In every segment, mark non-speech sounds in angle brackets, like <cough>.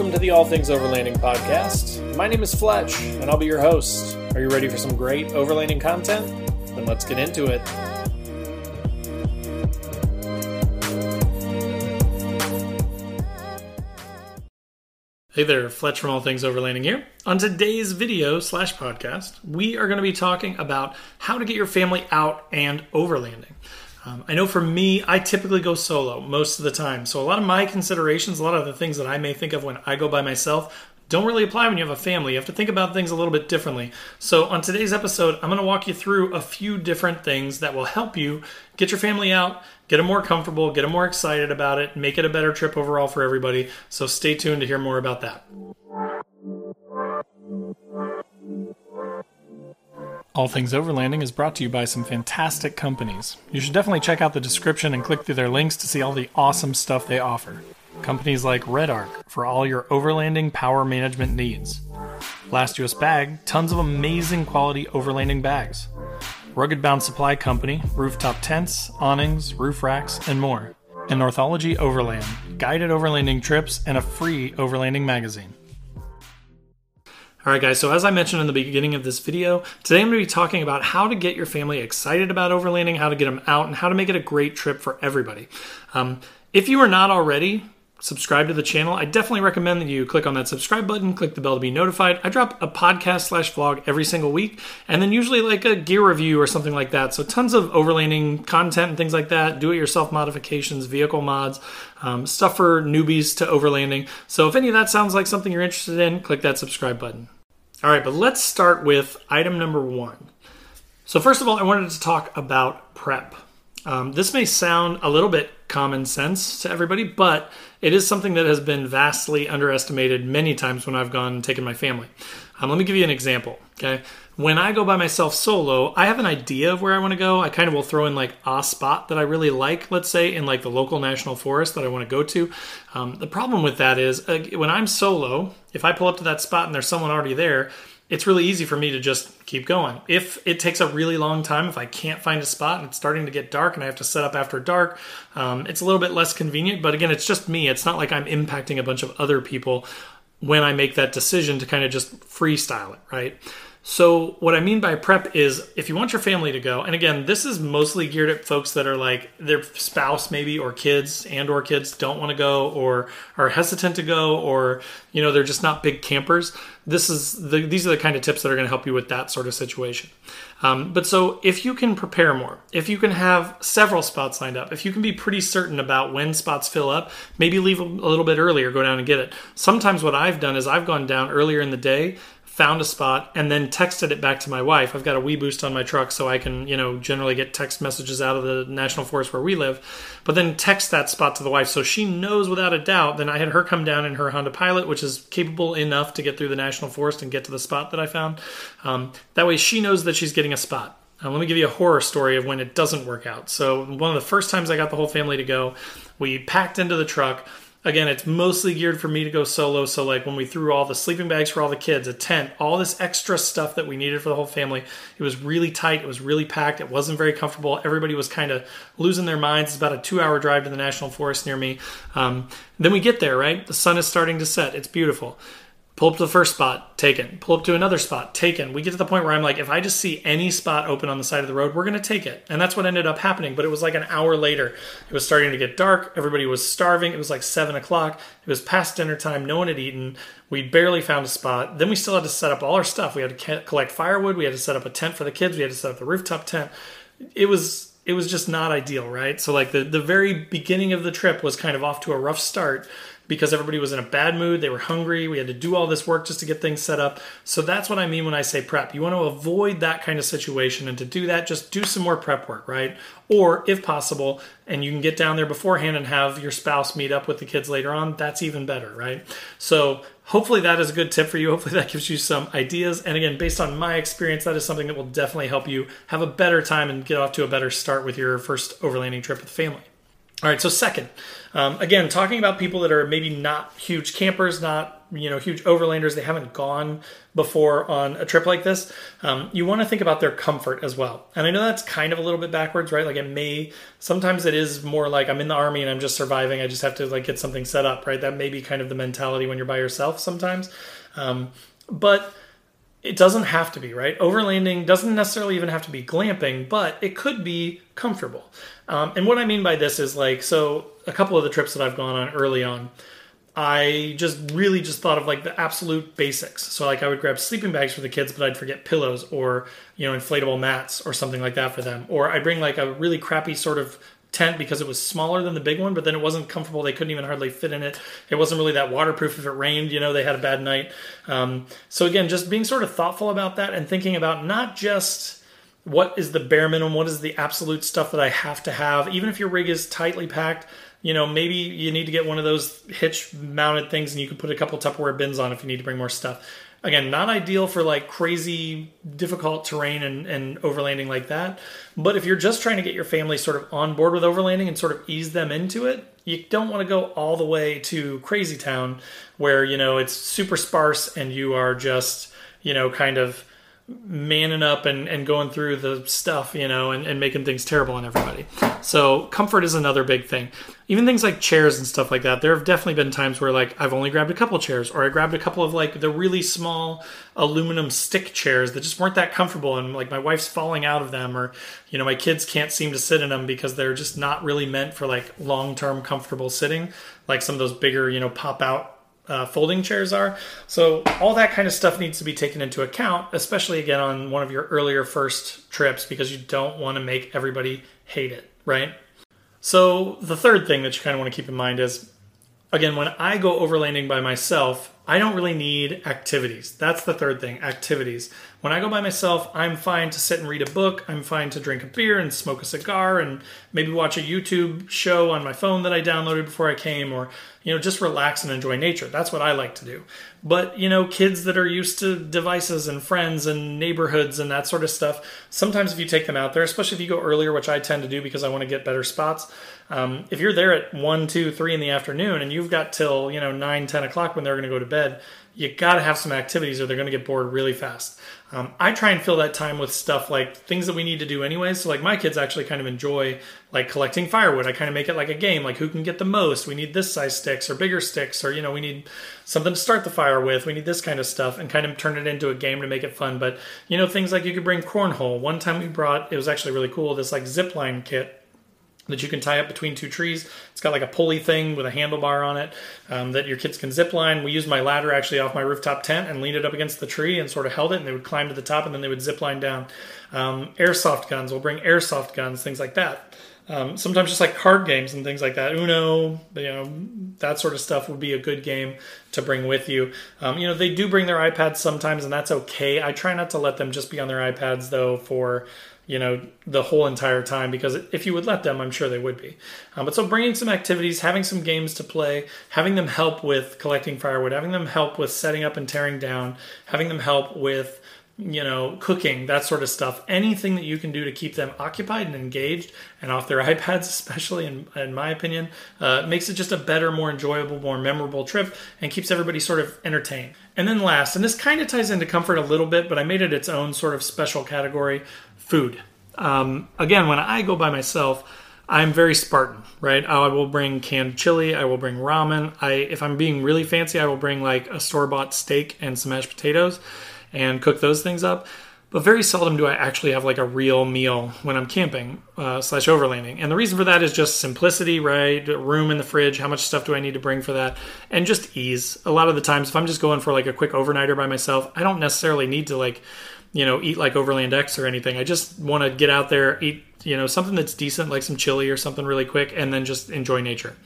welcome to the All Things Overlanding podcast. My name is Fletch, and I'll be your host. Are you ready for some great overlanding content? Then let's get into it. Hey there, Fletch from All Things Overlanding here. On today's video slash podcast, we are going to be talking about how to get your family out and overlanding. Um, I know for me, I typically go solo most of the time. So a lot of my considerations, a lot of the things that I may think of when I go by myself, don't really apply when you have a family. You have to think about things a little bit differently. So, on today's episode, I'm going to walk you through a few different things that will help you get your family out, get them more comfortable, get them more excited about it, make it a better trip overall for everybody. So, stay tuned to hear more about that. All Things Overlanding is brought to you by some fantastic companies. You should definitely check out the description and click through their links to see all the awesome stuff they offer. Companies like REDARC for all your overlanding power management needs. Last US Bag, tons of amazing quality overlanding bags. Rugged Bound Supply Company, rooftop tents, awnings, roof racks, and more. And Northology Overland, guided overlanding trips and a free overlanding magazine. All right, guys, so as I mentioned in the beginning of this video, today I'm going to be talking about how to get your family excited about overlanding, how to get them out, and how to make it a great trip for everybody. Um, if you are not already, subscribe to the channel, I definitely recommend that you click on that subscribe button, click the bell to be notified. I drop a podcast slash vlog every single week, and then usually like a gear review or something like that. So tons of overlanding content and things like that, do-it-yourself modifications, vehicle mods, um, stuff for newbies to overlanding. So if any of that sounds like something you're interested in, click that subscribe button. All right, but let's start with item number one. So first of all, I wanted to talk about prep. Um, this may sound a little bit common sense to everybody, but it is something that has been vastly underestimated many times when I've gone and taken my family. Um, let me give you an example. Okay, when I go by myself solo, I have an idea of where I want to go. I kind of will throw in like a spot that I really like, let's say in like the local national forest that I want to go to. Um, the problem with that is uh, when I'm solo, if I pull up to that spot and there's someone already there, it's really easy for me to just keep going. If it takes a really long time, if I can't find a spot and it's starting to get dark and I have to set up after dark, um, it's a little bit less convenient. But again, it's just me. It's not like I'm impacting a bunch of other people when I make that decision to kind of just freestyle it, right? So, what I mean by prep is if you want your family to go, and again, this is mostly geared at folks that are like their spouse maybe or kids and or kids don't want to go or are hesitant to go or you know they're just not big campers. This is the these are the kind of tips that are going to help you with that sort of situation. Um, but so if you can prepare more, if you can have several spots lined up, if you can be pretty certain about when spots fill up, maybe leave a little bit earlier, go down and get it. Sometimes what I've done is I've gone down earlier in the day found a spot and then texted it back to my wife. I've got a Weboost on my truck so I can, you know, generally get text messages out of the national forest where we live, but then text that spot to the wife so she knows without a doubt. Then I had her come down in her Honda Pilot, which is capable enough to get through the national forest and get to the spot that I found. Um, that way she knows that she's getting a spot. Uh, let me give you a horror story of when it doesn't work out. So, one of the first times I got the whole family to go, we packed into the truck again it's mostly geared for me to go solo so like when we threw all the sleeping bags for all the kids a tent all this extra stuff that we needed for the whole family it was really tight it was really packed it wasn't very comfortable everybody was kind of losing their minds it's about a two hour drive to the national forest near me. Um, then we get there right? The sun is starting to set it's beautiful Pull up to the first spot, taken. Pull up to another spot, taken. We get to the point where I'm like, if I just see any spot open on the side of the road, we're going to take it. And that's what ended up happening. But it was like an hour later. It was starting to get dark. Everybody was starving. It was like seven o'clock. It was past dinner time. No one had eaten. We barely found a spot. Then we still had to set up all our stuff. We had to collect firewood. We had to set up a tent for the kids. We had to set up the rooftop tent. It was it was just not ideal, right? So like the the very beginning of the trip was kind of off to a rough start because everybody was in a bad mood. They were hungry. We had to do all this work just to get things set up. So that's what I mean when I say prep. You want to avoid that kind of situation. And to do that, just do some more prep work, right? Or if possible, and you can get down there beforehand and have your spouse meet up with the kids later on, that's even better, right? So hopefully that is a good tip for you. Hopefully that gives you some ideas. And again, based on my experience, that is something that will definitely help you have a better time and get off to a better start with your first overlanding trip with family. All right, so second, um, again, talking about people that are maybe not huge campers, not you know huge overlanders, they haven't gone before on a trip like this. Um, you want to think about their comfort as well. And I know that's kind of a little bit backwards, right? Like it may sometimes it is more like I'm in the army and I'm just surviving. I just have to like get something set up, right? That may be kind of the mentality when you're by yourself sometimes. Um, but it doesn't have to be, right? Overlanding doesn't necessarily even have to be glamping, but it could be comfortable. Um, and what I mean by this is like, so a couple of the trips that I've gone on early on, I just really just thought of like the absolute basics. So like I would grab sleeping bags for the kids, but I'd forget pillows or you know inflatable mats or something like that for them. Or I'd bring like a really crappy sort of tent because it was smaller than the big one, but then it wasn't comfortable. They couldn't even hardly fit in it. It wasn't really that waterproof if it rained. You know, they had a bad night. Um, so again, just being sort of thoughtful about that and thinking about not just what is the bare minimum, what is the absolute stuff that I have to have, even if your rig is tightly packed. You know, maybe you need to get one of those hitch mounted things and you can put a couple Tupperware bins on if you need to bring more stuff again not ideal for like crazy difficult terrain and, and overlanding like that but if you're just trying to get your family sort of on board with overlanding and sort of ease them into it you don't want to go all the way to crazy town where you know it's super sparse and you are just you know kind of manning up and, and going through the stuff, you know, and, and making things terrible on everybody. So comfort is another big thing. Even things like chairs and stuff like that. There have definitely been times where like I've only grabbed a couple chairs or I grabbed a couple of like the really small aluminum stick chairs that just weren't that comfortable and like my wife's falling out of them or you know my kids can't seem to sit in them because they're just not really meant for like long-term comfortable sitting like some of those bigger, you know, pop out uh, folding chairs are. So all that kind of stuff needs to be taken into account, especially again on one of your earlier first trips because you don't want to make everybody hate it, right? So the third thing that you kind of want to keep in mind is again when I go overlanding by myself, I don't really need activities. That's the third thing, activities. When I go by myself, I'm fine to sit and read a book. I'm fine to drink a beer and smoke a cigar and maybe watch a YouTube show on my phone that I downloaded before I came or, you know, just relax and enjoy nature. That's what I like to do. But, you know, kids that are used to devices and friends and neighborhoods and that sort of stuff, sometimes if you take them out there, especially if you go earlier, which I tend to do because I want to get better spots, um, if you're there at 1, 2, 3 in the afternoon and you've got till, you know, 9, 10 o'clock when they're going to go to bed, you got to have some activities or they're going to get bored really fast. Um, I try and fill that time with stuff like things that we need to do anyway. So like my kids actually kind of enjoy like collecting firewood. I kind of make it like a game, like who can get the most. We need this size sticks or bigger sticks, or you know we need something to start the fire with. We need this kind of stuff, and kind of turn it into a game to make it fun. But you know things like you could bring cornhole. One time we brought it was actually really cool. This like zip line kit that you can tie up between two trees. It's got like a pulley thing with a handlebar on it um, that your kids can zip line. We used my ladder actually off my rooftop tent and leaned it up against the tree and sort of held it, and they would climb to the top and then they would zip line down. Um, airsoft guns, we'll bring airsoft guns, things like that. Um, sometimes just like card games and things like that. Uno, you know, that sort of stuff would be a good game to bring with you. Um, you know, they do bring their iPads sometimes, and that's okay. I try not to let them just be on their iPads though for you know the whole entire time because if you would let them i'm sure they would be um, but so bringing some activities having some games to play having them help with collecting firewood having them help with setting up and tearing down having them help with you know cooking that sort of stuff anything that you can do to keep them occupied and engaged and off their <laughs> ipads especially in, in my opinion uh, makes it just a better more enjoyable more memorable trip and keeps everybody sort of entertained and then last and this kind of ties into comfort a little bit but i made it its own sort of special category food. Um, again, when I go by myself, I'm very Spartan, right? I will bring canned chili. I will bring ramen. I, if I'm being really fancy, I will bring like a store bought steak and some mashed potatoes, and cook those things up. But very seldom do I actually have like a real meal when I'm camping uh, slash overlanding. And the reason for that is just simplicity, right? Room in the fridge. How much stuff do I need to bring for that? And just ease. A lot of the times, if I'm just going for like a quick overnighter by myself, I don't necessarily need to like you know, eat like Overland X or anything. I just want to get out there, eat, you know, something that's decent, like some chili or something really quick, and then just enjoy nature.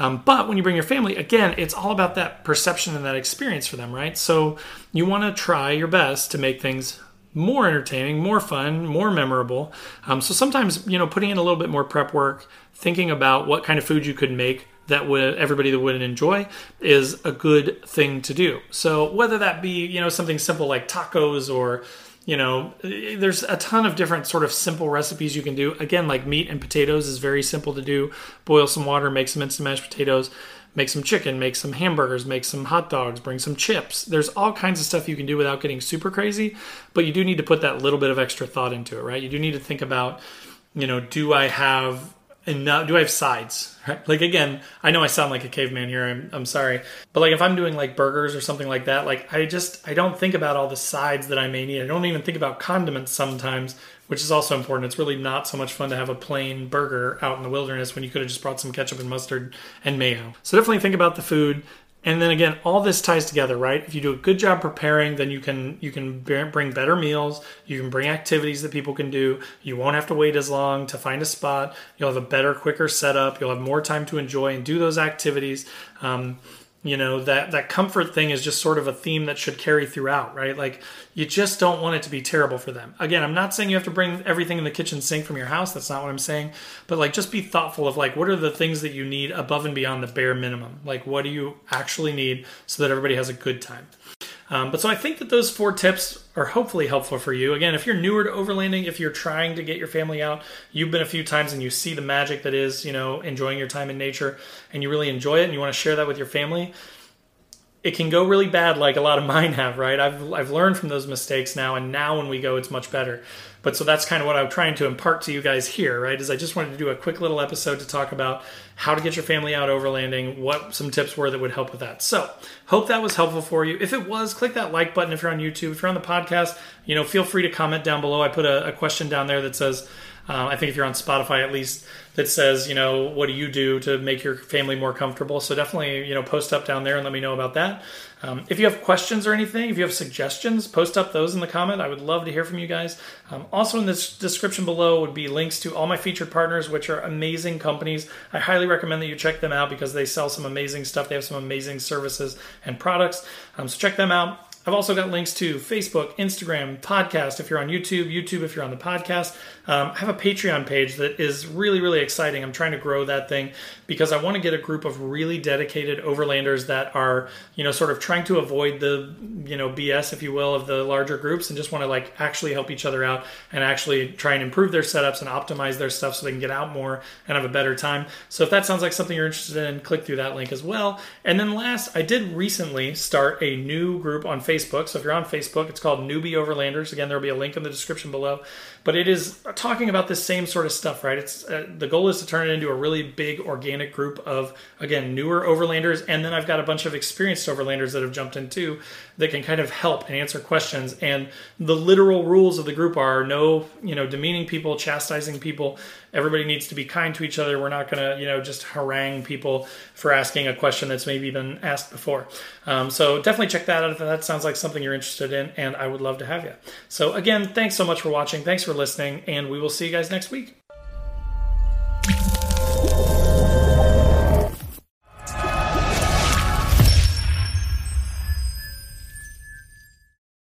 Um, but when you bring your family, again, it's all about that perception and that experience for them, right? So you want to try your best to make things more entertaining, more fun, more memorable. Um, so sometimes, you know, putting in a little bit more prep work, thinking about what kind of food you could make that would everybody that would enjoy is a good thing to do. So whether that be you know something simple like tacos or you know, there's a ton of different sort of simple recipes you can do. Again, like meat and potatoes is very simple to do. Boil some water, make some instant mashed potatoes, make some chicken, make some hamburgers, make some hot dogs, bring some chips. There's all kinds of stuff you can do without getting super crazy, but you do need to put that little bit of extra thought into it, right? You do need to think about, you know, do I have enough do I have sides? Right? Like again, I know I sound like a caveman here. I'm I'm sorry. But like if I'm doing like burgers or something like that, like I just I don't think about all the sides that I may need. I don't even think about condiments sometimes, which is also important. It's really not so much fun to have a plain burger out in the wilderness when you could have just brought some ketchup and mustard and mayo. So definitely think about the food and then again all this ties together right? If you do a good job preparing then you can you can bring better meals. You can bring activities that people can do. You won't have to wait as long to find a spot. You'll have a better quicker setup. You'll have more time to enjoy and do those activities. Um, you know that that comfort thing is just sort of a theme that should carry throughout right? Like you just don't want it to be terrible for them. Again i'm not saying you have to bring everything in the kitchen sink from your house. That's not what i'm saying. But like just be thoughtful of like what are the things that you need above and beyond the bare minimum? Like what do you actually need so that everybody has a good time um, but so I think that those four tips are hopefully helpful for you. Again, if you're newer to overlanding, if you're trying to get your family out, you've been a few times and you see the magic that is, you know, enjoying your time in nature and you really enjoy it and you want to share that with your family, it can go really bad like a lot of <laughs> mine have, right? I've, I've learned from those mistakes now, and now when we go, it's much better. But so that's kind of what I'm trying to impart to you guys here, right? Is I just wanted to do a quick little episode to talk about how to get your family out overlanding, what some tips were that would help with that. So, hope that was helpful for you. If it was, click that like button if you're on YouTube. If you're on the podcast, you know, feel free to comment down below. I put a, a question down there that says, uh, I think if you're on Spotify at least, that says, you know, what do you do to make your family more comfortable? So definitely, you know, post up down there and let me know about that. Um, if you have questions or anything, if you have suggestions, post up those in the comment. I would love to hear from you guys. Um, also, in this description below would be links to all my featured partners, which are amazing companies. I highly recommend that you check them out because they sell some amazing stuff. They have some amazing services and products. Um, so check them out. I've also got links to Facebook, Instagram, podcast if you're on YouTube, YouTube if you're on the podcast. Um, I have a Patreon page that is really, really exciting. I'm trying to grow that thing because I want to get a group of really dedicated overlanders that are, you know, sort of trying to avoid the, you know, BS, if you will, of the larger groups and just want to like actually help each other out and actually try and improve their setups and optimize their stuff so they can get out more and have a better time. So if that sounds like something you're interested in, click through that link as well. And then last, I did recently start a new group on Facebook Facebook. So if you're on Facebook, it's called Newbie Overlanders. Again, there'll be a link in the description below. But it is talking about this same sort of stuff, right? It's uh, the goal is to turn it into a really big organic group of again newer overlanders, and then I've got a bunch of experienced overlanders that have jumped in too that can kind of help and answer questions. And the literal rules of the group are no, you know, demeaning people, chastising people. Everybody needs to be kind to each other. We're not going to, you know, just harangue people for asking a question that's maybe been asked before. Um, so definitely check that out if that sounds like something you're interested in, and I would love to have you. So again, thanks so much for watching. Thanks for listening, and we will see you guys next week.